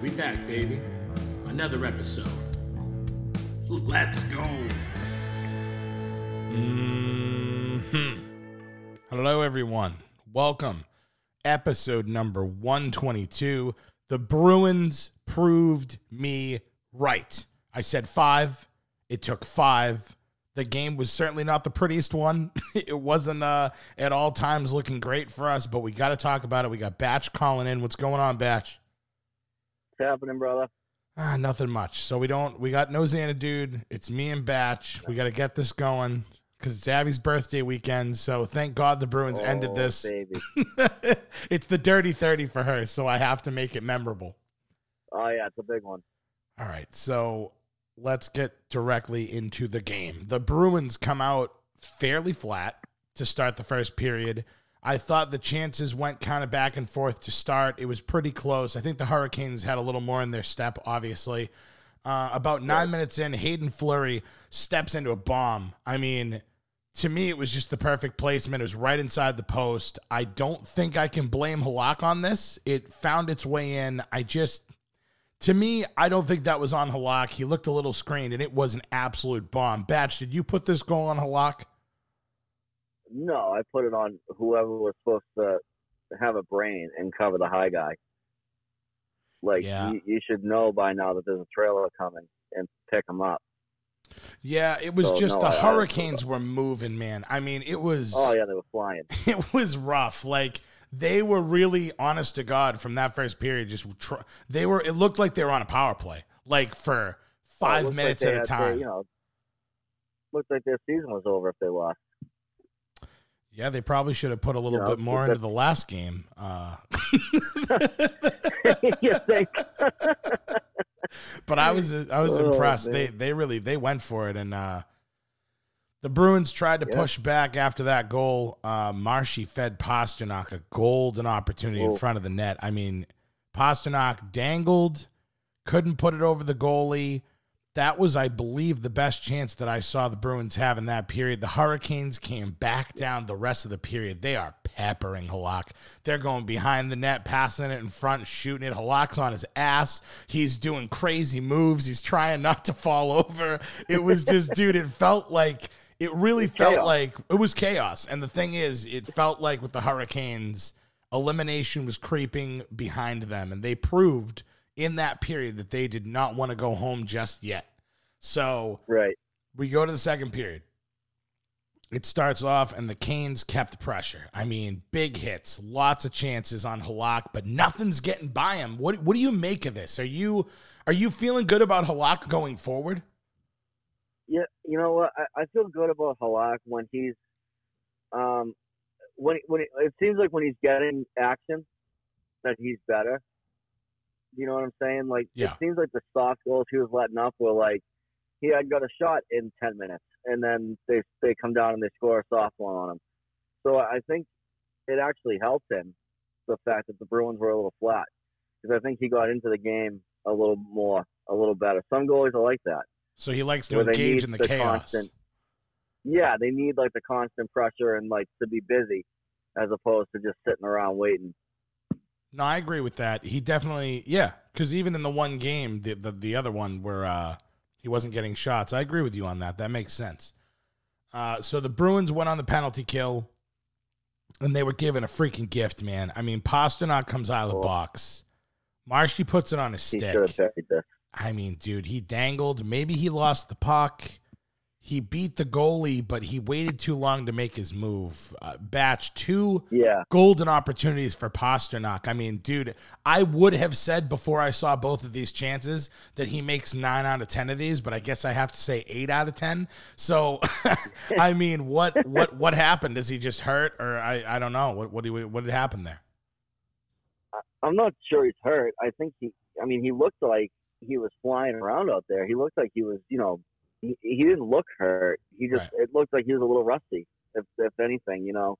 We back, baby. Another episode. Let's go. Hmm. Hello, everyone. Welcome. Episode number 122. The Bruins proved me right. I said five. It took five. The game was certainly not the prettiest one. it wasn't uh, at all times looking great for us, but we got to talk about it. We got Batch calling in. What's going on, Batch? What's happening, brother? Ah, nothing much. So we don't. We got no Xana, dude. It's me and Batch. We got to get this going because it's Abby's birthday weekend. So thank God the Bruins ended Oh, this. baby. it's the dirty thirty for her, so I have to make it memorable. Oh yeah, it's a big one. All right, so let's get directly into the game. The Bruins come out fairly flat to start the first period. I thought the chances went kind of back and forth to start. It was pretty close. I think the Hurricanes had a little more in their step, obviously. Uh, about nine minutes in, Haydn Fleury steps into a bomb. I mean, to me, it was just the perfect placement. It was right inside the post. I don't think I can blame Halak on this. It found its way in. I just, to me, I don't think that was on Halak. He looked a little screened, and it was an absolute bomb. Batch, did you put this goal on Halak? No, I put it on whoever was supposed to have a brain and cover the high guy. Like Yeah. you, you should know by now that there's a trailer coming and pick him up. Yeah, it was So, just no, the I- I- Hurricanes were moving, man. I mean, it was Oh yeah, they were flying. it was rough. Like they were really honest to God from that first period. Just tr- they were. It looked like they were on a power play, like for Oh, five minutes like at a had their- time. you know, looked like their season was over if they lost. Yeah, they probably should have put a little Yeah, bit more into the last game. Uh, you think? but I was I was Oh, impressed. man. They they really they went for it, and uh, the Bruins tried to Yeah. push back after that goal. Uh, Marshy fed Pastrnak a golden opportunity in Oh. front of the net. I mean, Pastrnak dangled, couldn't put it over the goalie. That was, I believe, the best chance that I saw the Bruins have in that period. The Hurricanes came back down the rest of the period. They are peppering Halak. They're going behind the net, passing it in front, shooting it. Halak's on his ass. He's doing crazy moves. He's trying not to fall over. It was just, dude, it felt like, it really felt chaos. like it was chaos. And the thing is, it felt like with the Hurricanes, elimination was creeping behind them. And they proved in that period that they did not want to go home just yet. So right. we go to the second period. It starts off, and the Canes kept the pressure. I mean, big hits, lots of chances on Halak, but nothing's getting by him. What What do you make of this? Are you Are you feeling good about Halak going forward? Yeah, you know what? I, I feel good about Halak when he's, um, when when it, it seems like when he's getting action, that he's better. You know what I'm saying? Like Yeah. it seems like the soft goals he was letting up were like he had got a shot in ten minutes, and then they they come down and they score a soft one on him. So I think it actually helped him the fact that the Bruins were a little flat because I think he got into the game a little more, a little better. Some goalies are like that. So he likes to engage in the, the chaos. constant- Yeah, they need like the constant pressure and like to be busy as opposed to just sitting around waiting. No, I agree with that. He definitely, yeah, because even in the one game, the, the the other one where uh, he wasn't getting shots, I agree with you on that. That makes sense. Uh, so the Bruins went on the penalty kill, and they were given a freaking gift, man. I mean, Pastrnak comes out of the Oh. box, Marshy puts it on his He stick. should have buried this. I mean, dude, he dangled. Maybe he lost the puck. He beat the goalie, but he waited too long to make his move. Uh, batch two Yeah, golden opportunities for Pastrnak. I mean, dude, I would have said before I saw both of these chances that he makes nine out of ten of these, but I guess I have to say eight out of ten. So, I mean, what what what happened? Is he just hurt, or I I don't know what what do what did happen there? I'm not sure he's hurt. I think he. I mean, he looked like he was flying around out there. He looked like he was, you know, he, he didn't look hurt. He just Right. it looked like he was a little rusty, if if anything, you know.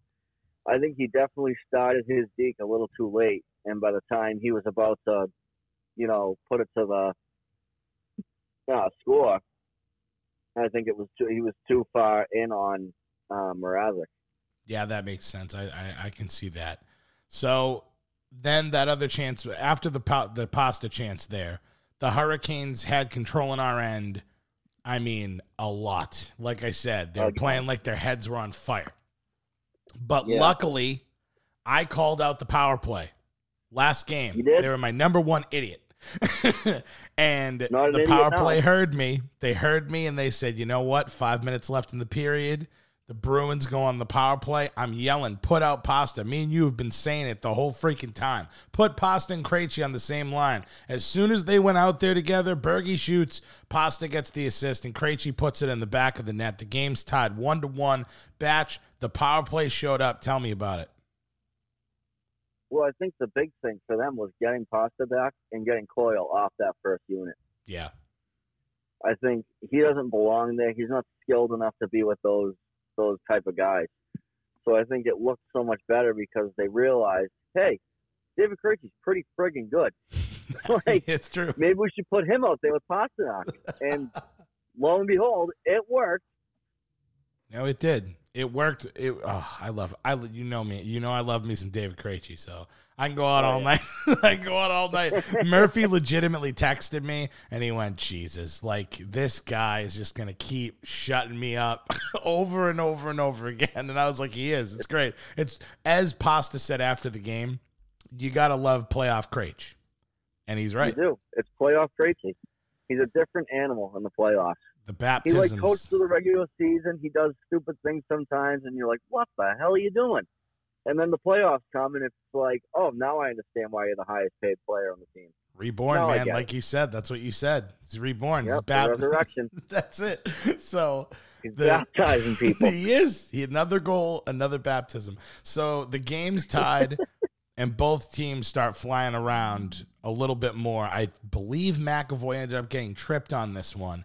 I think he definitely started his deke a little too late, and by the time he was about to, you know, put it to the uh, score, I think it was too, he was too far in on uh, Mrazek. Yeah, that makes sense. I, I I can see that. So then that other chance after the the pasta chance there, the Hurricanes had control on our end. I mean, a lot. Like I said, they were Okay. playing like their heads were on fire. But Yeah. luckily, I called out the power play last game. They were my number one idiot. and an the power now. play heard me. They heard me and they said, you know what? Five minutes left in the period. The Bruins go on the power play. I'm yelling, put out Pasta. Me and you have been saying it the whole freaking time. Put Pasta and Krejci on the same line. As soon as they went out there together, Bergie shoots, Pasta gets the assist, and Krejci puts it in the back of the net. The game's tied one to one. Batch, the power play showed up. Tell me about it. Well, I think the big thing for them was getting Pasta back and getting Coyle off that first unit. Yeah. I think he doesn't belong there. He's not skilled enough to be with those those type of guys. So I think it looked so much better because they realized, hey, David Krejci's pretty friggin' good. like it's true. maybe we should put him out there with Pastrnak. And lo and behold, it worked. No, it did. It worked. It. Oh, I love. I. You know me. You know I love me some David Krejci. So I can go out Oh, all yeah. night. I can go out all night. Murphy legitimately texted me and he went, "Jesus, like this guy is just gonna keep shutting me up over and over and over again." And I was like, "He is. It's great. It's as Pasta said after the game. You gotta love playoff Krejci, and he's right. You do. It's playoff Krejci. He's a different animal in the playoffs. The He like baptisms. coached through the regular season. He does stupid things sometimes, and you're like, "What the hell are you doing?" And then the playoffs come, and it's like, "Oh, now I understand why you're the highest paid player on the team." Reborn, No, I man. Like you said, that's what you said. He's reborn. He's Yep, the bap- resurrection. that's it. So He's The- baptizing people. he is. He had another goal, another baptism. So the game's tied, and both teams start flying around a little bit more. I believe McAvoy ended up getting tripped on this one,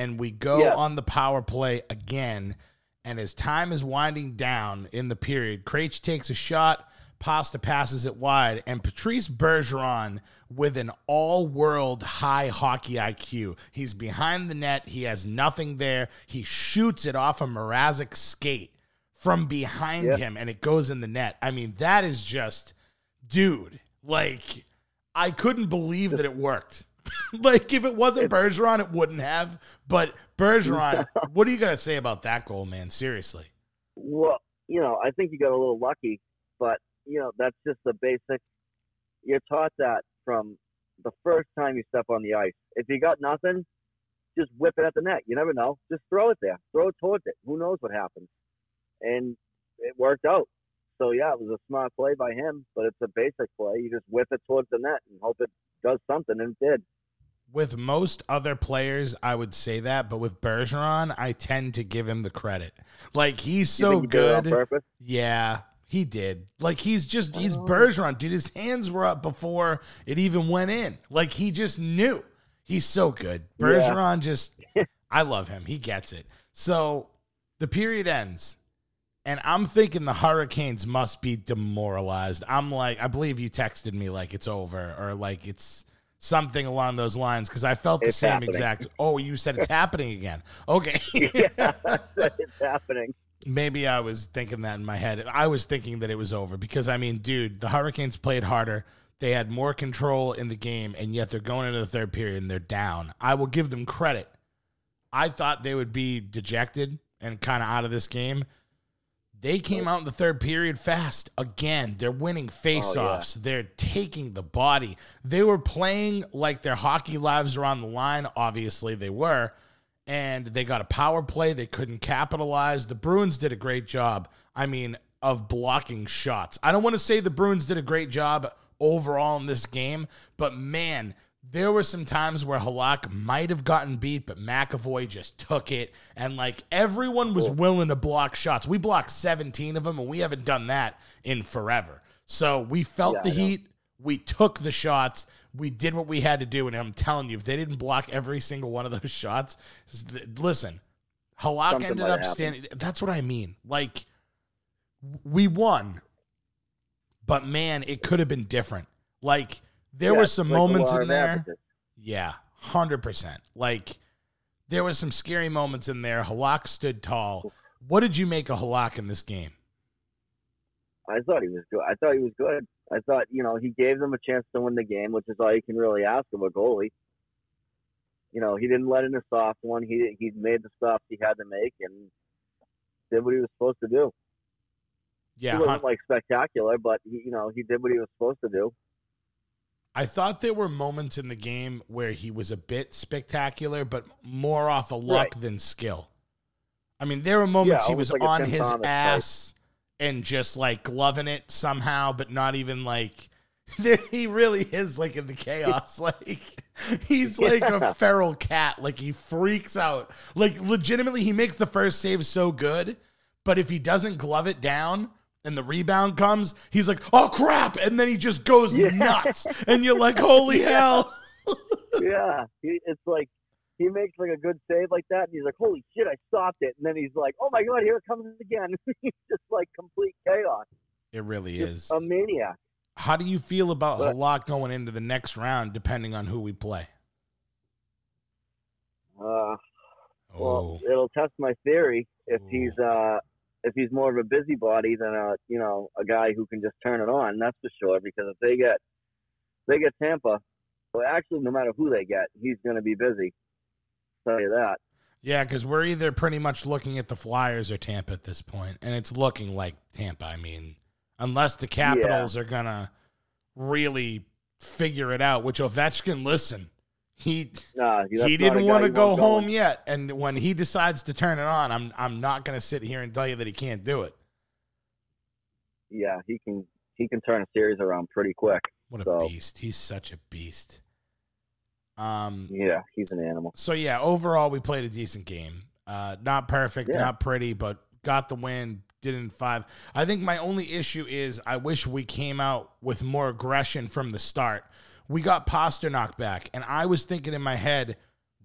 and we go Yeah. on the power play again. And as time is winding down in the period, Krejci takes a shot. Pasta passes it wide, and Patrice Bergeron with an all-world high hockey IQ. He's behind the net. He has nothing there. He shoots it off a Mrazek skate from behind him, and it goes in the net. I mean, that is just, dude. Like, I couldn't believe that it worked. like, if it wasn't Bergeron, it wouldn't have. But Bergeron, what are you gonna say about that goal, man? Seriously. Well, you know, I think you got a little lucky, but you know, that's just the basic. You're taught that from the first time you step on the ice. If you got nothing, just whip it at the net. You never know. Just throw it there. Throw it towards it. Who knows what happens? And it worked out. So yeah, it was a smart play by him, but it's a basic play. You just whip it towards the net and hope it does something, and it did. With most other players, I would say that, but with Bergeron, I tend to give him the credit. Like he's You so think he did it on good. purpose? Yeah, he did. Like he's just he's Bergeron, dude. His hands were up before it even went in. Like he just knew. He's so good. Yeah. Bergeron just I love him. He gets it. So the period ends. And I'm thinking the Hurricanes must be demoralized. I'm like, I believe you texted me like it's over or like it's something along those lines because I felt the It's same happening. exact. Oh, you said it's happening again. Okay. yeah, it's happening. Maybe I was thinking that in my head. I was thinking that it was over because I mean, dude, the Hurricanes played harder. They had more control in the game, and yet they're going into the third period and they're down. I will give them credit. I thought they would be dejected and kind of out of this game. They came out in the third period fast. Again, they're winning oh, faceoffs. They're taking the body. They were playing like their hockey lives were on the line. Obviously, they were. And they got a power play. They couldn't capitalize. The Bruins did a great job. I mean, of blocking shots. I don't want to say the Bruins did a great job overall in this game, but man, there were some times where Halak might have gotten beat, but McAvoy just took it. And like everyone was willing to block shots. We blocked 17 of them, and we haven't done that in forever. So we felt Yeah, the heat. We took the shots. We did what we had to do. And I'm telling you, if they didn't block every single one of those shots, listen, Halak Something ended up standing. That's what I mean. Like, we won, but man, it could have been different. Like, there Yeah, were some like moments in there. Yeah, hundred percent. Like there were some scary moments in there. Halak stood tall. What did you make of Halak in this game? I thought he was good. I thought he was good. I thought, you know, he gave them a chance to win the game, which is all you can really ask of a goalie. You know, he didn't let in a soft one. He he made the stops he had to make and did what he was supposed to do. Yeah, he wasn't like spectacular, but he, you know, he did what he was supposed to do. I thought there were moments in the game where he was a bit spectacular, but more off of luck Right. than skill. I mean, there were moments Yeah, he was like on his Thomas ass and just like gloving it somehow, but not even like he really is like in the chaos. Like he's like a feral cat. Like he freaks out. Like legitimately, he makes the first save so good, but if he doesn't glove it down and the rebound comes, he's like, "Oh crap!" and then he just goes Yeah. nuts, and you're like, "Holy hell!" yeah, he, it's like he makes like a good save like that, and he's like, "Holy shit, I stopped it!" And then he's like, "Oh my god, here it comes again!" he's just like complete chaos. It really Just is. a maniac. How do you feel about But- Halak going into the next round, depending on who we play? Uh, Oh, Well, it'll test my theory if Ooh. he's uh if he's more of a busybody than a you know a guy who can just turn it on. That's for sure. Because if they get they get Tampa, well, actually, no matter who they get, he's going to be busy. Tell you that. yeah, because we're either pretty much looking at the Flyers or Tampa at this point, and it's looking like Tampa. I mean, unless the Capitals are gonna really figure it out, which Ovechkin, listen, he Nah, he didn't want to go home going. yet, and when he decides to turn it on, I'm I'm not gonna sit here and tell you that he can't do it. Yeah, he can he can turn a series around pretty quick. What a beast! He's such a beast. Um, Yeah, he's an animal. So yeah, overall we played a decent game. Uh, not perfect, Yeah. not pretty, but got the win. Did in five. I think my only issue is I wish we came out with more aggression from the start. We got Pastrnak back, and I was thinking in my head,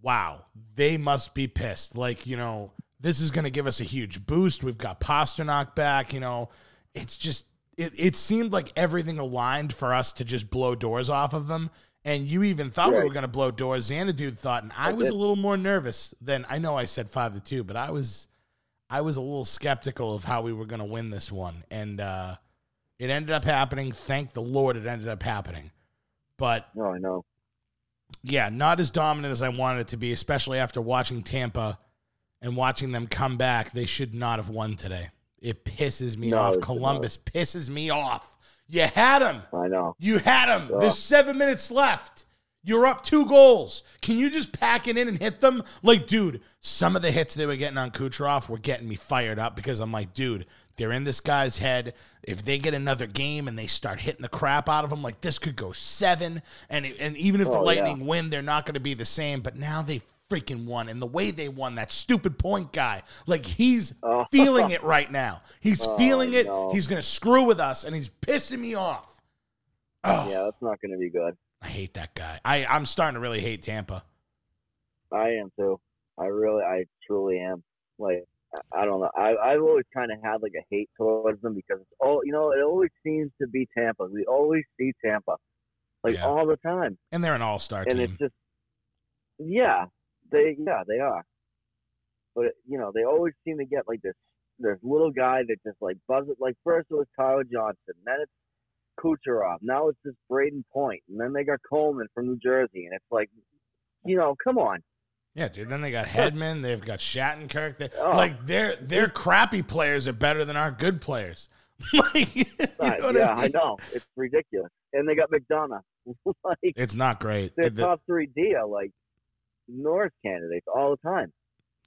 "Wow, they must be pissed." Like you know, this is going to give us a huge boost. We've got Pastrnak back. You know, it's just it, it seemed like everything aligned for us to just blow doors off of them. And you even thought we were going to blow doors. Xanadu thought, and I I was a little more nervous than I know. I said five to two, but I was, I was a little skeptical of how we were going to win this one, and uh, it ended up happening. Thank the Lord, it ended up happening. But No, I know. yeah, not as dominant as I wanted it to be, especially after watching Tampa and watching them come back. They should not have won today. It pisses me No, off. should not. Columbus pisses me off. You had him. I know. You had him. Yeah. There's seven minutes left. You're up two goals. Can you just pack it in and hit them? Like, dude, some of the hits they were getting on Kucherov were getting me fired up because I'm like, dude, they're in this guy's head. If they get another game and they start hitting the crap out of him, like this could go seven. And and even if the Oh, yeah. Lightning win, they're not going to be the same. But now they freaking won, and the way they won, that stupid point guy, like he's Oh. feeling it right now. He's Oh, feeling it. no. He's going to screw with us, and he's pissing me off. Oh, Yeah, that's not going to be good. I hate that guy. I, I'm starting to really hate Tampa. I am too. I really, I truly am. Like, I- don't know. I, I've always kind of had like a hate towards them because it's all, you know, it always seems to be Tampa. We always see Tampa, like Yeah. all the time, And they're an all star and team. it's just, yeah, they, yeah, they are. But you know, they always seem to get like this, this little guy that just like buzz it. Like first it was Tyler Johnson, then it's Kucherov, now it's this Brayden Point, and then they got Coleman from New Jersey, and it's like, you know, come on. Yeah, dude. Then they got Hedman. They've got Shattenkirk. They, Oh. Like their their crappy players are better than our good players. like, you know yeah, I, I, know. It's ridiculous. And they got McDonagh. like It's not great. their The- top three D are like Norris candidates all the time.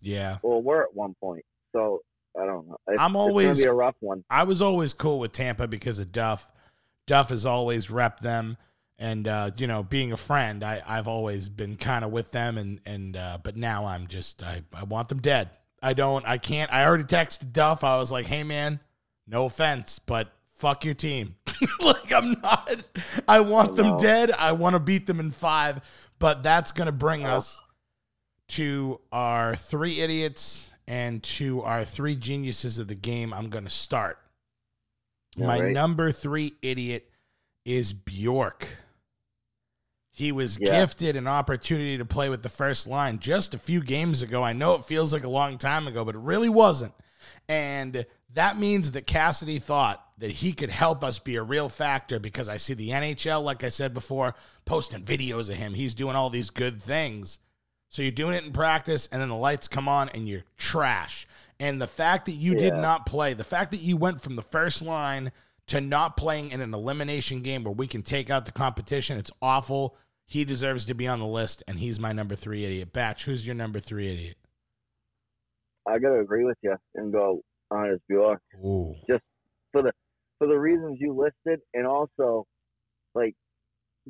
yeah, Or were at one point. So I don't know. It's, I'm always- gonna be a rough one. I was always cool with Tampa because of Duff. Duff has always rep them, and uh, you know, being a friend, I, I've always been kind of with them, and and uh, but now I'm just I, I want them dead. I don't. I can't. I already texted Duff. I was like, hey man, no offense, but fuck your team. like I'm not. I want them No. dead. I want to beat them in five. But that's gonna bring Oh. us to our three idiots and to our three geniuses of the game. I'm gonna start. My right. number three idiot is Bjork. He was Yeah. gifted an opportunity to play with the first line just a few games ago. I know it feels like a long time ago, but it really wasn't. And that means that Cassidy thought that he could help us be a real factor because I see the NHL, like I said before, posting videos of him. He's doing all these good things. So you're doing it in practice, and then the lights come on and you're trash. And the fact that you did not play, the fact that you went from the first line to not playing in an elimination game where we can take out the competition, it's awful. He deserves to be on the list, and he's my number three idiot. Batch, who's your number three idiot? I gotta agree with you and go on as Bjork Ooh. for the for the reasons you listed, and also, like,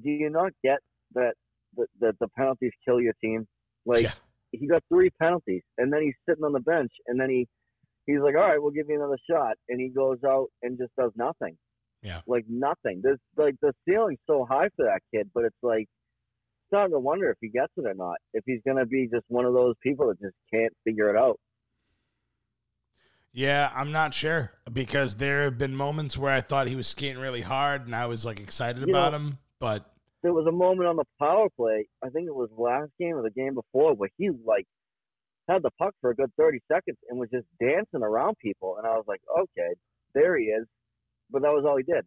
do you not get that the the, the penalties kill your team? Like, Yeah. he got three penalties, and then he's sitting on the bench, and then he he's like, "All right, we'll give you another shot," and he goes out and just does nothing. Yeah. like nothing. There's like the ceiling's so high for that kid, but it's like starting to wonder if he gets it or not. If he's gonna be just one of those people that just can't figure it out. Yeah, I'm not sure because there have been moments where I thought he was skating really hard and I was like excited You about know- him, but there was a moment on the power play. I think it was last game or the game before where he like had the puck for a good thirty seconds and was just dancing around people, and I was like, okay, there he is. But that was all he did.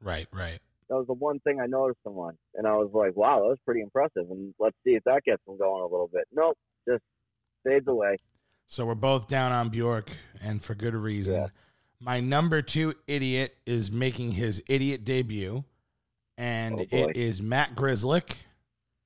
right, right. That was the one thing I noticed him on, and I was like, wow, that was pretty impressive. And let's see if that gets him going a little bit. Nope, just fades away. So we're both down on Bjork, and for good reason. Yeah. My number two idiot is making his idiot debut, and Oh, it is Matt Grzelcyk.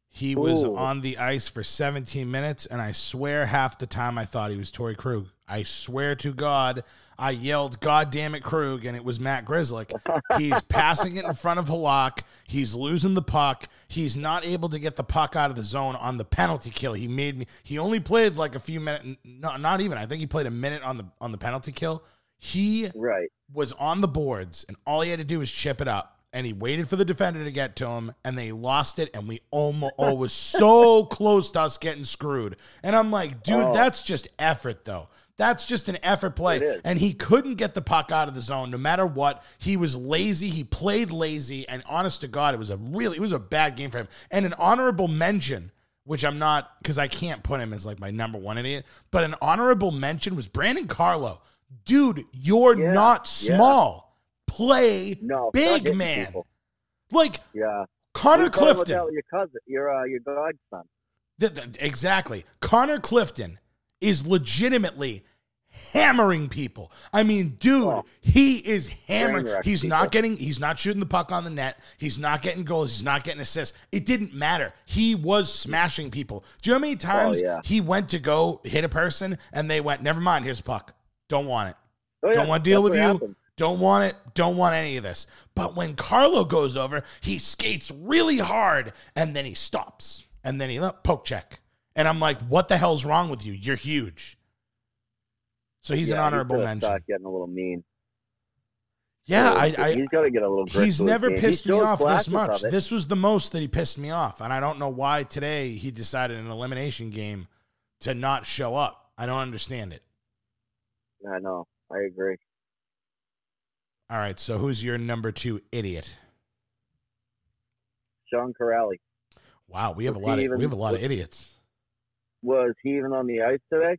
He was on the ice for 17 minutes, and I swear half the time I thought he was Torey Krug. I swear to God, I yelled, God damn it, Krug, and it was Matt Grzelcyk. He's passing it in front of Halak. He's losing the puck. He's not able to get the puck out of the zone on the penalty kill. He made me. He only played like a few minutes. No, not even. I think he played a minute on the on the penalty kill. He Right. was on the boards, and all he had to do was chip it up. And he waited for the defender to get to him, and they lost it. And we almost oh, was so close to us getting screwed. And I'm like, dude, Oh. that's just effort, though. That's just an effort play. And he couldn't get the puck out of the zone no matter what. He was lazy. He played lazy. And honest to God, it was a really, it was a bad game for him. And an honorable mention, which I'm not, because I can't put him as like my number one idiot, but an honorable mention was Brandon Carlo. Dude, you're Yeah, not yeah. small. Play No, big, man. people. Like Yeah. Connor You're talking about Clifton. Your cousin, your uh, your godson. Th- th- exactly. Connor Clifton is legitimately hammering people. I mean, dude, Oh. he is hammering. He's people. not getting he's not shooting the puck on the net. He's not getting goals. He's not getting assists. It didn't matter. He was smashing people. Do you know how many oh, times yeah. he went to go hit a person and they went, "Never mind, here's puck. Don't want it." Oh, yeah, Don't want to deal that's with you. happened. Don't want it. Don't want any of this. But when Carlo goes over, he skates really hard and then he stops. And then he oh, poke check. And I'm like, what the hell's wrong with you? You're huge. So he's an honorable gotta mention. Getting a little mean. Yeah, So, I, I he's got to get a little. he's never pissed me off this much. of. This was the most that he pissed me off. And I don't know why today he decided an elimination game to not show up. I don't understand it. I know. I agree. All right, so who's your number two idiot? Sean Kuraly Wow, we have a lot of even- we have a lot of idiots. Was he even on the ice today?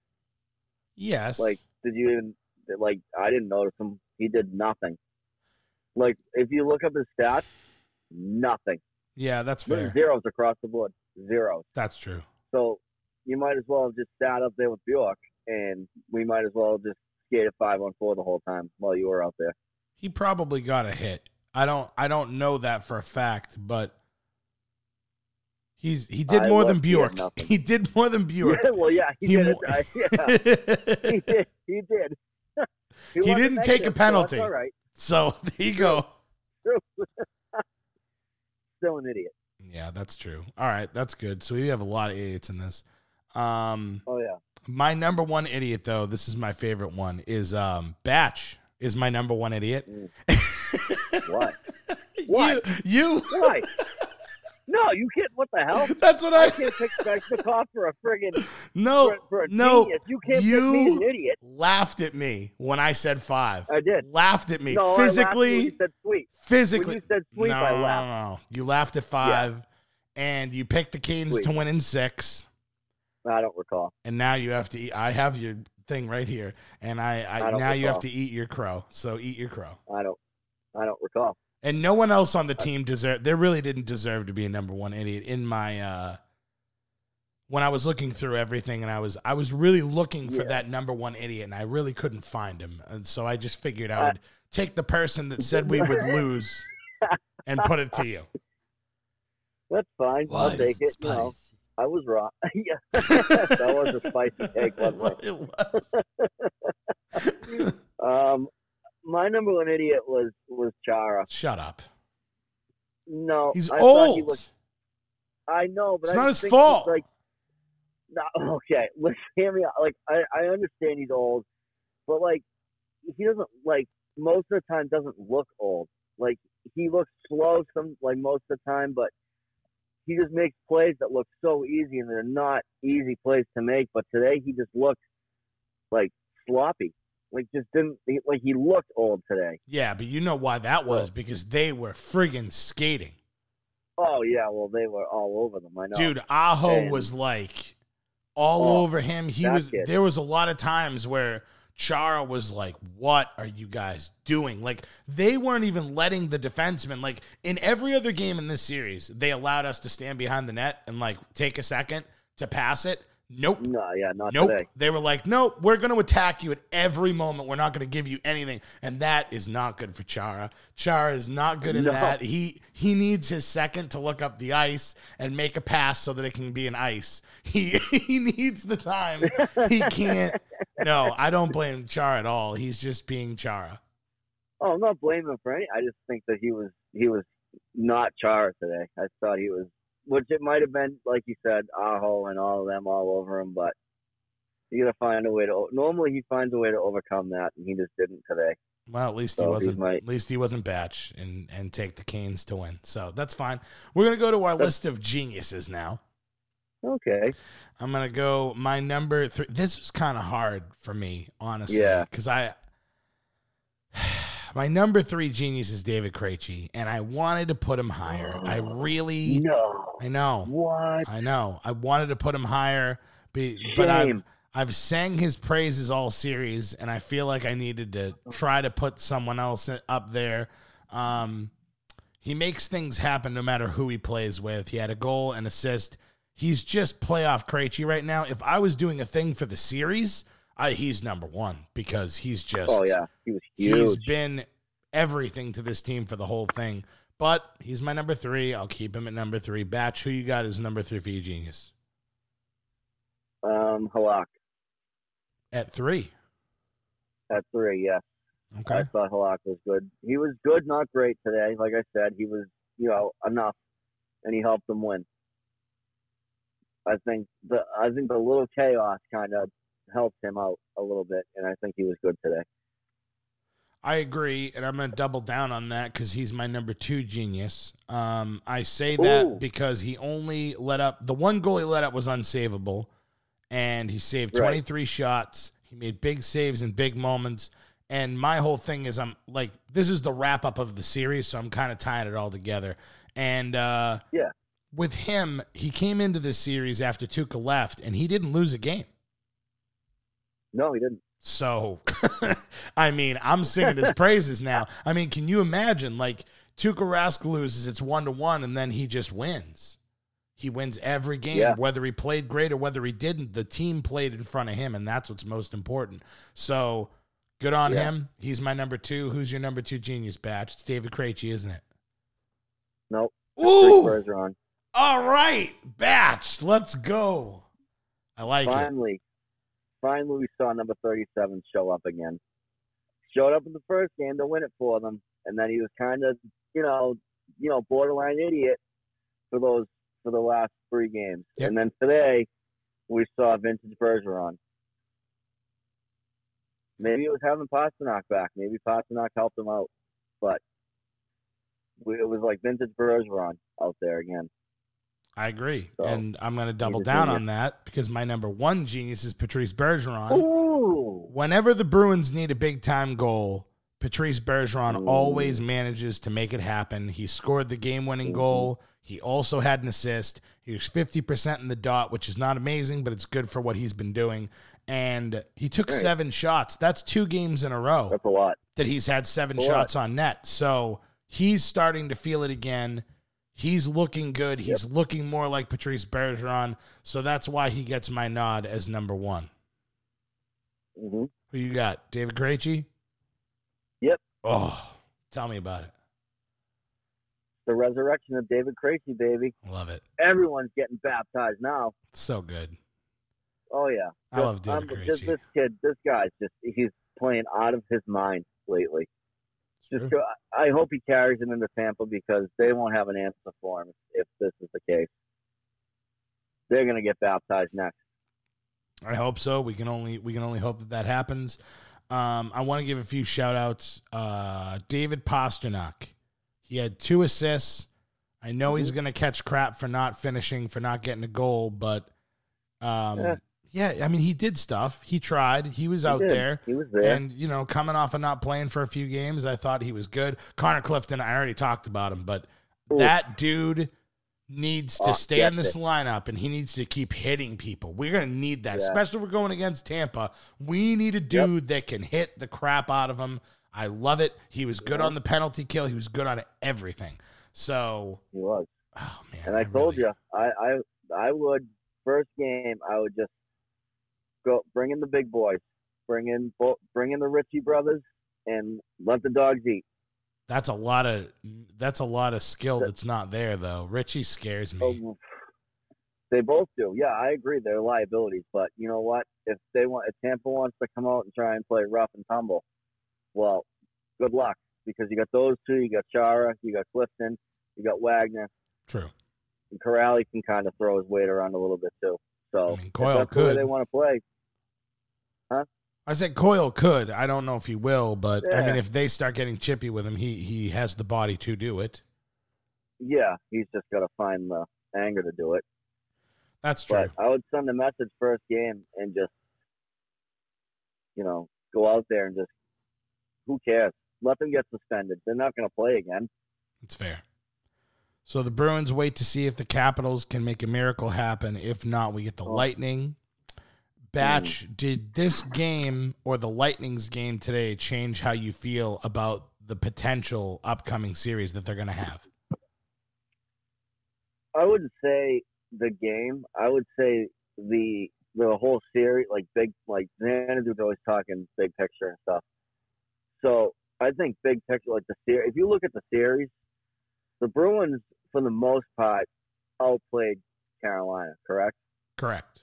Yes. Like, did you even like? I didn't notice him. He did nothing. Like, if you look up his stats, nothing. yeah, that's fair. Zeros across the board. Zeros. That's true. So you might as well have just sat up there with Bjork, and we might as well just skate at five on four the whole time while you were out there. He probably got a hit. I don't I don't know that for a fact, but he's he did I more than he Bjork. He did more than Bjork. Yeah, well, yeah, he, He did. mo- yeah, he did. He did. He wasn't didn't take a negative, so penalty. all right. so there you go. Still an idiot. Yeah, that's true. All right, that's good. So we have a lot of idiots in this. Um Oh yeah. my number one idiot though, this is my favorite one, is um Batch is my number one idiot. Mm. What? What? You, you Why? No, you can't. What the hell? that's what I I can't pick Svechnikov for a friggin' no for, for a no genius. You can't pick me you an idiot. laughed at me when I said five. I did. Laughed at me No, I laughed when physically. you said sweet. physically. When you said sweep, no, I no, laughed. no, no. You laughed at five, and you picked the Canes Sweet. to win in six, I don't recall. and now you have to eat. I have your thing right here, and I, I, I now you have to eat your crow. So eat your crow. I don't. I don't recall. And no one else on the team deserved. They really didn't deserve to be a number one idiot. In my uh, when I was looking through everything, and I was I was really looking for Yeah. that number one idiot, and I really couldn't find him. And so I just figured I Uh, would take the person that said we would lose and put it to you. That's fine. I'll take it. You know, I was wrong. yeah, that was a spicy take, wasn't it? it was. Um, my number one idiot was was Chara. Shut up. No, He's I old. He was, I know, but It's I not his think fault. Like, no, okay, let's hear me out. Like, I I understand he's old, but like, he doesn't like most of the time doesn't look old. Like he looks slow some like most of the time, but he just makes plays that look so easy, and they're not easy plays to make. But today he just looked like sloppy. Like just didn't he- like he looked old today. Yeah, but you know why that was because they were friggin' skating. Oh yeah, well they were all over them. I know. Dude, Aho And- was like all Oh, over him. He was kid. there was a lot of times where Chara was like, "What are you guys doing?" Like they weren't even letting the defensemen like in every other game in this series, they allowed us to stand behind the net and like take a second to pass it. Nope. No, yeah, not Nope. today. They were like, nope, we're going to attack you at every moment. We're not going to give you anything. And that is not good for Chara. Chara is not good in No. that. He he needs his second to look up the ice and make a pass so that it can be an ice. He he needs the time. He can't. No, I don't blame Chara at all. He's just being Chara. Oh, I'm not blaming him for any. I just think that he was he was not Chara today. I thought he was, which it might have been like you said, Aho and all of them all over him. But you gotta find a way to. Normally he finds a way to overcome that, and he just didn't today. Well, at least he So he wasn't. might- At least he wasn't batch and and take the Canes to win. So that's fine. We're gonna go to our list of geniuses now. Okay. I'm gonna go my number three. This was kind of hard for me, honestly. Yeah. Because I, my number three genius is David Krejci, and I wanted to put him higher. I really, No. I know, What? I know, I wanted to put him higher, be, but I've I've sang his praises all series, and I feel like I needed to try to put someone else up there. Um, he makes things happen no matter who he plays with. He had a goal and assist. He's just playoff Krejci right now. If I was doing a thing for the series, I, he's number one because he's just Oh yeah, he was he's huge. been everything to this team for the whole thing. But he's my number three. I'll keep him at number three. Batch, who you got as number three for you, genius? Um, Halak At three. at three. Yeah, Okay. I thought Halak was good. He was good, not great today. Like I said, he was you know enough, and he helped them win. I think the I think the little chaos kind of helped him out a little bit, and I think he was good today. I agree, and I'm going to double down on that because he's my number two genius. Um, I say that Ooh. because he only let up the one goal he let up was unsavable, and he saved Right. 23 shots. He made big saves in big moments. And my whole thing is, I'm like, this is the wrap up of the series, so I'm kind of tying it all together. And uh, Yeah. with him, he came into this series after Tuukka left, and he didn't lose a game. No, he didn't. So, I mean, I'm singing his praises now. I mean, can you imagine? Like, Tuukka Rask loses, it's one to one, and then he just wins. He wins every game, Yeah. whether he played great or whether he didn't. The team played in front of him, and that's what's most important. So, good on Yeah. him. He's my number two. Who's your number two genius batch? It's David Krejci, isn't it? Nope. Ooh, all right, batch. Let's go. I like it. Finally, finally, we saw number 37 show up again. Showed up in the first game to win it for them, and then he was kind of, you know, you know, borderline idiot for those for the last three games. Yep. And then today, we saw Vintage Bergeron. Maybe it was having Pastrnak back. Maybe Pastrnak helped him out, but it was like vintage Bergeron out there again. I agree. So, and I'm going to double down on that because my number one genius is Patrice Bergeron. Ooh, Whenever the Bruins need a big time goal, Patrice Bergeron Ooh. always manages to make it happen. He scored the game winning mm-hmm. goal. He also had an assist. He was 50% in the dot, which is not amazing, but it's good for what he's been doing. And he took seven shots. That's two games in a row that's a lot. that he's had seven shots on net. So he's starting to feel it again. He's looking good. He's looking more like Patrice Bergeron. So that's why he gets my nod as number one. hmm Who you got? David Krejci? Yep. Oh, tell me about it. The resurrection of David Krejci, baby. Love it. Everyone's getting baptized now. So good. Oh yeah, I love David Um, Krejci. this, this kid, this guy's just he's playing out of his mind lately. Just go, I hope he carries it into Tampa because they won't have an answer for him if this is the case. They're gonna get baptized next. I hope so. We can only we can only hope that that happens. Um, I want to give a few shout outs. Uh, David Pastrnak. He had two assists. I know he's going to catch crap for not finishing, for not getting a goal, but um, Yeah. Yeah, I mean, he did stuff. He tried. He was He out did. there. He was there. And, you know, coming off of not playing for a few games, I thought he was good. Connor Clifton, I already talked about him, but Ooh. that dude needs to Oh, stay in this lineup and he needs to keep hitting people. We're going to need that, Yeah. especially if we're going against Tampa. We need a dude that can hit the crap out of him. I love it. He was good on the penalty kill, he was good on everything. So, he was. oh, man. And I, told really- you, I, I I would first game I would just go bring in the big boys, bring in bring in the Ritchie brothers, and let the dogs eat. That's a lot of that's a lot of skill that's not there though. Ritchie scares me. Oh, They both do. Yeah, I agree. They're liabilities, but you know what? If they want, if Tampa wants to come out and try and play rough and tumble, well, good luck because you got those two. You got Chara, you got Clifton, you got Wagner, True. and Kuraly can kind of throw his weight around a little bit too. So I mean, Coyle that's the way they want to play. I said Coyle could. I don't know if he will, but I mean, if they start getting chippy with him, he he has the body to do it. Yeah, he's just got to find the anger to do it. That's true. But I would send a message first game and just, you know, go out there and just, who cares? Let them get suspended. They're not going to play again. It's fair. So the Bruins wait to see if the Capitals can make a miracle happen. If not, we get the Oh. Lightning. Batch, did this game or the Lightning's game today change how you feel about the potential upcoming series that they're going to have? I would say the game. I would say the the whole series, like big, like Xanadu's always talking big picture and stuff. So I think big picture, like the series. If you look at the series, the Bruins, for the most part, outplayed Carolina. Correct. Correct.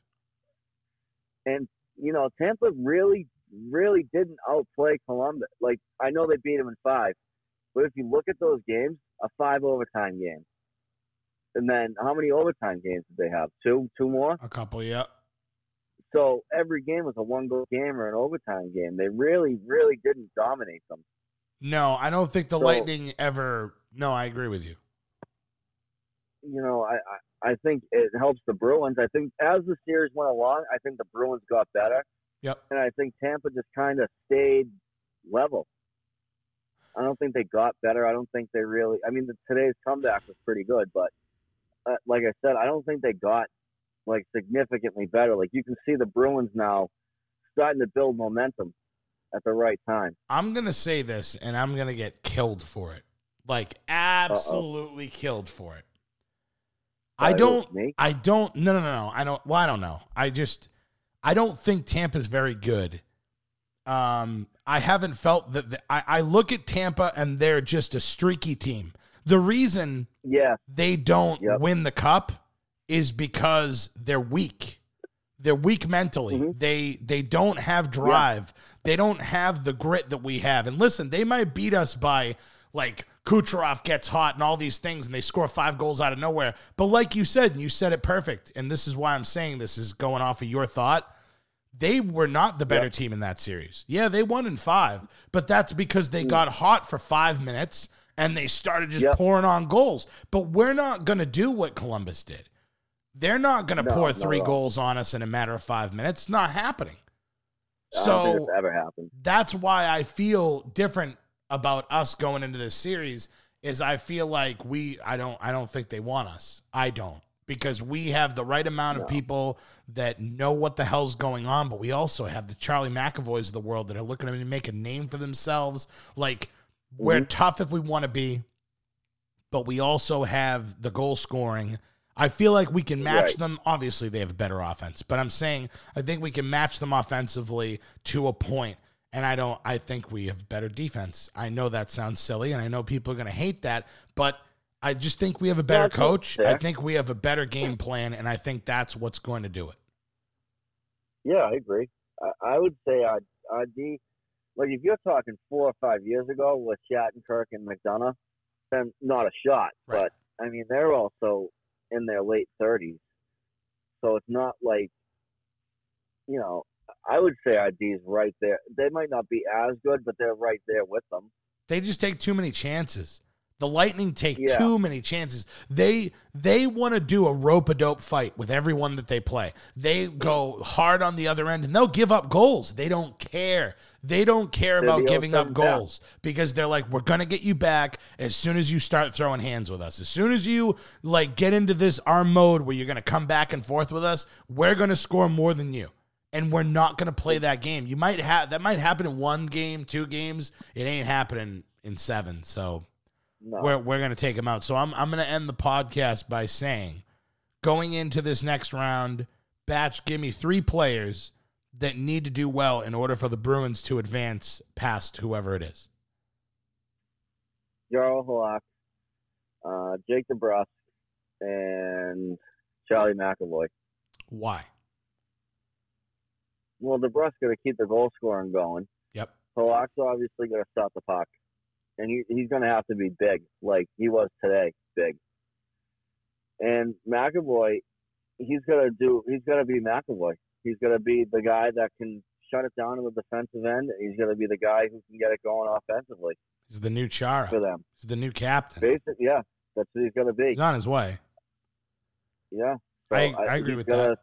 And you know Tampa really, really didn't outplay Columbus. Like I know they beat them in five, but if you look at those games, a five overtime game, and then how many overtime games did they have? Two, two more. A couple, yeah. So every game was a one goal game or an overtime game. They really, really didn't dominate them. No, I don't think the So- Lightning ever. No, I agree with you. You know, I, I think it helps the Bruins. I think as the series went along, I think the Bruins got better. Yep. and I think Tampa just kind of stayed level. I don't think they got better. I don't think they really. I mean, the, today's comeback was pretty good, but uh, like I said, I don't think they got like significantly better. Like you can see the Bruins now starting to build momentum at the right time. I'm gonna say this, and I'm gonna get killed for it. Like absolutely killed for it. I don't. I don't. No, no, no, no. I don't. Well, I don't know. I just. I don't think Tampa's very good. Um, I haven't felt that. The, I, I look at Tampa and they're just a streaky team. The reason Yeah, they don't Yep. win the cup is because they're weak. They're weak mentally. Mhm. They they don't have drive. They don't have the grit that we have. And listen, they might beat us by like Kucherov gets hot and all these things and they score five goals out of nowhere. But like you said, and you said it perfect, and this is why I'm saying this is going off of your thought. They were not the better Yep. team in that series. Yeah, they won in five, but that's because they mm. got hot for five minutes and they started just Yep. pouring on goals. But we're not going to do what Columbus did. They're not going to No, pour three goals on us in a matter of five minutes. It's not happening. I don't think So ever happened. that's why I feel different about us going into this series is I feel like we I don't I don't think they want us. I don't because we have the right amount of people that know what the hell's going on, but we also have the Charlie McAvoys of the world that are looking to make a name for themselves. Like we're Mm-hmm. tough if we want to be, but we also have the goal scoring. I feel like we can match Right. them. Obviously, they have better offense, but I'm saying I think we can match them offensively to a point. And I don't. I think we have better defense. I know that sounds silly, and I know people are going to hate that, but I just think we have a better That's coach. I think we have a better game plan, and I think that's what's going to do it. Yeah, I agree. I, I would say I'd be, like if you're talking four or five years ago with Shattenkirk and McDonagh, then not a shot. Right. But I mean, they're also in their late thirties, so it's not like, you know, I would say ID's right there. They might not be as good, but they're right there with them. They just take too many chances. The Lightning take Yeah. too many chances. They they want to do a rope a dope fight with everyone that they play. They go hard on the other end and they'll give up goals. They don't care. They don't care They're about giving up 07 down. goals because they're like, we're gonna get you back as soon as you start throwing hands with us. As soon as you like get into this arm mode where you're gonna come back and forth with us, we're gonna score more than you. And we're not gonna play that game. You might have that might happen in one game, two games. It ain't happening in seven. So No, we're we're gonna take him out. So I'm I'm gonna end the podcast by saying, going into this next round, Batch, give me three players that need to do well in order for the Bruins to advance past whoever it is. Jarl Halak, uh, Jake DeBrusk, and Charlie McAvoy. Why? Well, DeBrusk going to keep the goal scoring going. Yep. Halak's obviously going to stop the puck, and he, he's going to have to be big, like he was today, big. And McAvoy, he's going to do. He's going to be McAvoy. He's going to be the guy that can shut it down in the defensive end. And he's going to be the guy who can get it going offensively He's the new Chara for them. He's the new captain. Basic, yeah, that's what he's going to be. He's on his way. Yeah. So I- I think agree with gonna- that.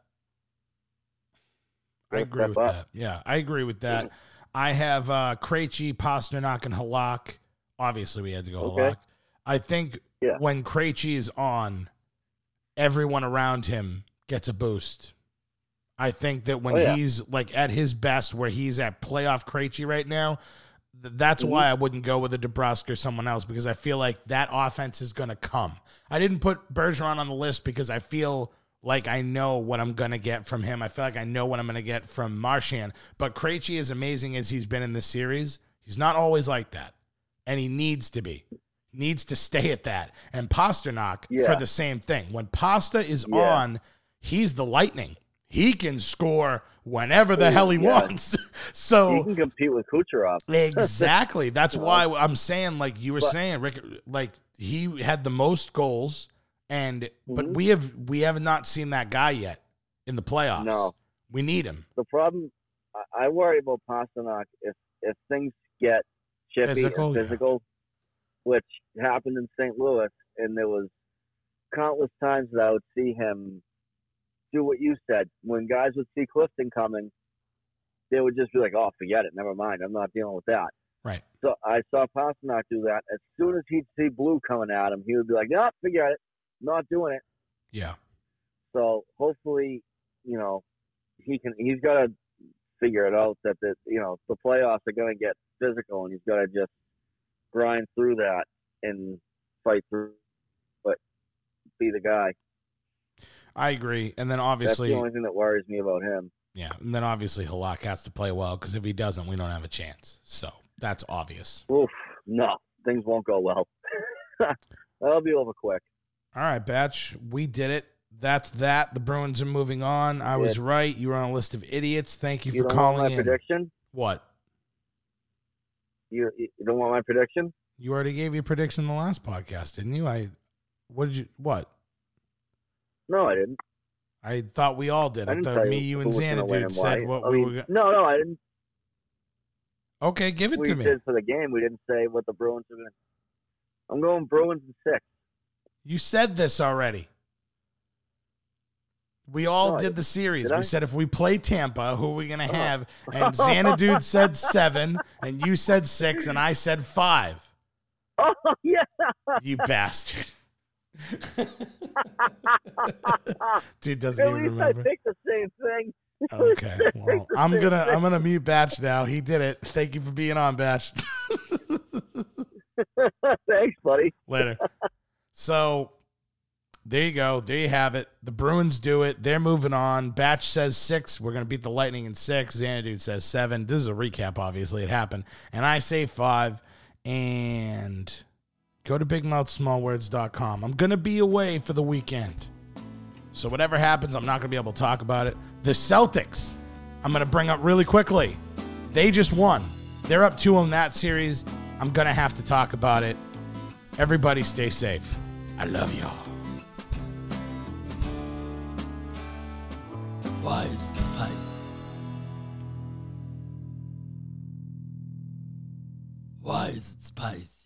I agree with up. that. Yeah, I agree with that. I have uh Krejci, Pastrnak, and Halak. Obviously, we had to go Okay. Halak. I think Yeah. when Krejci is on, everyone around him gets a boost. I think that when Oh, yeah. he's like at his best, where he's at playoff Krejci right now, th- that's Mm-hmm. why I wouldn't go with a DeBrusk or someone else because I feel like that offense is going to come. I didn't put Bergeron on the list because I feel like I know what I'm going to get from him. I feel like I know what I'm going to get from Marchand. But Krejci, as amazing as he's been in this series, he's not always like that. And he needs to be. Needs to stay at that. And Pastrnak for the same thing. When Pasta is Yeah. on, he's the lightning. He can score whenever the Oh, hell he yeah. wants. so He can compete with Kucherov. Exactly. That's why I'm saying, like you were But- saying, Rick, like he had the most goals, and but Mhm. we have we have not seen that guy yet in the playoffs. No. we need him. The problem, I- worry about Pastrnak if if things get chippy Physical, and yeah. physical, which happened in St. Louis, and there was countless times that I would see him do what you said. When guys would see Clifton coming, they would just be like, "Oh, forget it, never mind. I'm not dealing with that." Right. So I saw Pastrnak do that. As soon as he'd see blue coming at him, he would be like, "No, forget it, not doing it." Yeah. So hopefully, you know, he can. He's got to figure it out that the you know the playoffs are going to get physical, and he's got to just grind through that and fight through, but be the guy. I agree. And then obviously That's the only thing that worries me about him. yeah, and then obviously Halak has to play well because if he doesn't, we don't have a chance. So that's obvious. Oof, no, things won't go well. That'll be over quick. All right, Batch, we did it. That's that. The Bruins are moving on. I was right. You were on a list of idiots. Thank you, You for don't want calling my in. prediction? What? You, you don't want my prediction? You already gave your prediction in the last podcast, didn't you? I what did you what? No, I didn't. I thought we all did. I I, thought me, you and gonna Xanadu said what I we mean, were. Gonna... No, no, I didn't. Okay, give it we to me. did for the game. We didn't say what the Bruins were going to. I'm going Bruins in six. You said this already. We all did the series. did We said if we play Tampa, who are we gonna uh-huh. have? And Xanadude said seven, and you said six, and I said five. Oh yeah. You bastard. Dude doesn't At even least remember. I think the same thing. Okay. Well, I'm gonna I'm gonna mute Batch now. He did it. Thank you for being on, Batch. Thanks, buddy. Later. So there you go. There you have it. The Bruins do it. They're moving on. Batch says six. We're gonna beat the Lightning in six. Xanadu says seven. This is a recap, obviously. It happened. And I say five. And go to bigmouthsmallwords.com. I'm gonna be away for the weekend. So whatever happens, I'm not gonna be able to talk about it. The Celtics, I'm gonna bring up really quickly. They just won. They're up two on that series. I'm gonna have to talk about it. Everybody stay safe. I love y'all. Why is it spicy?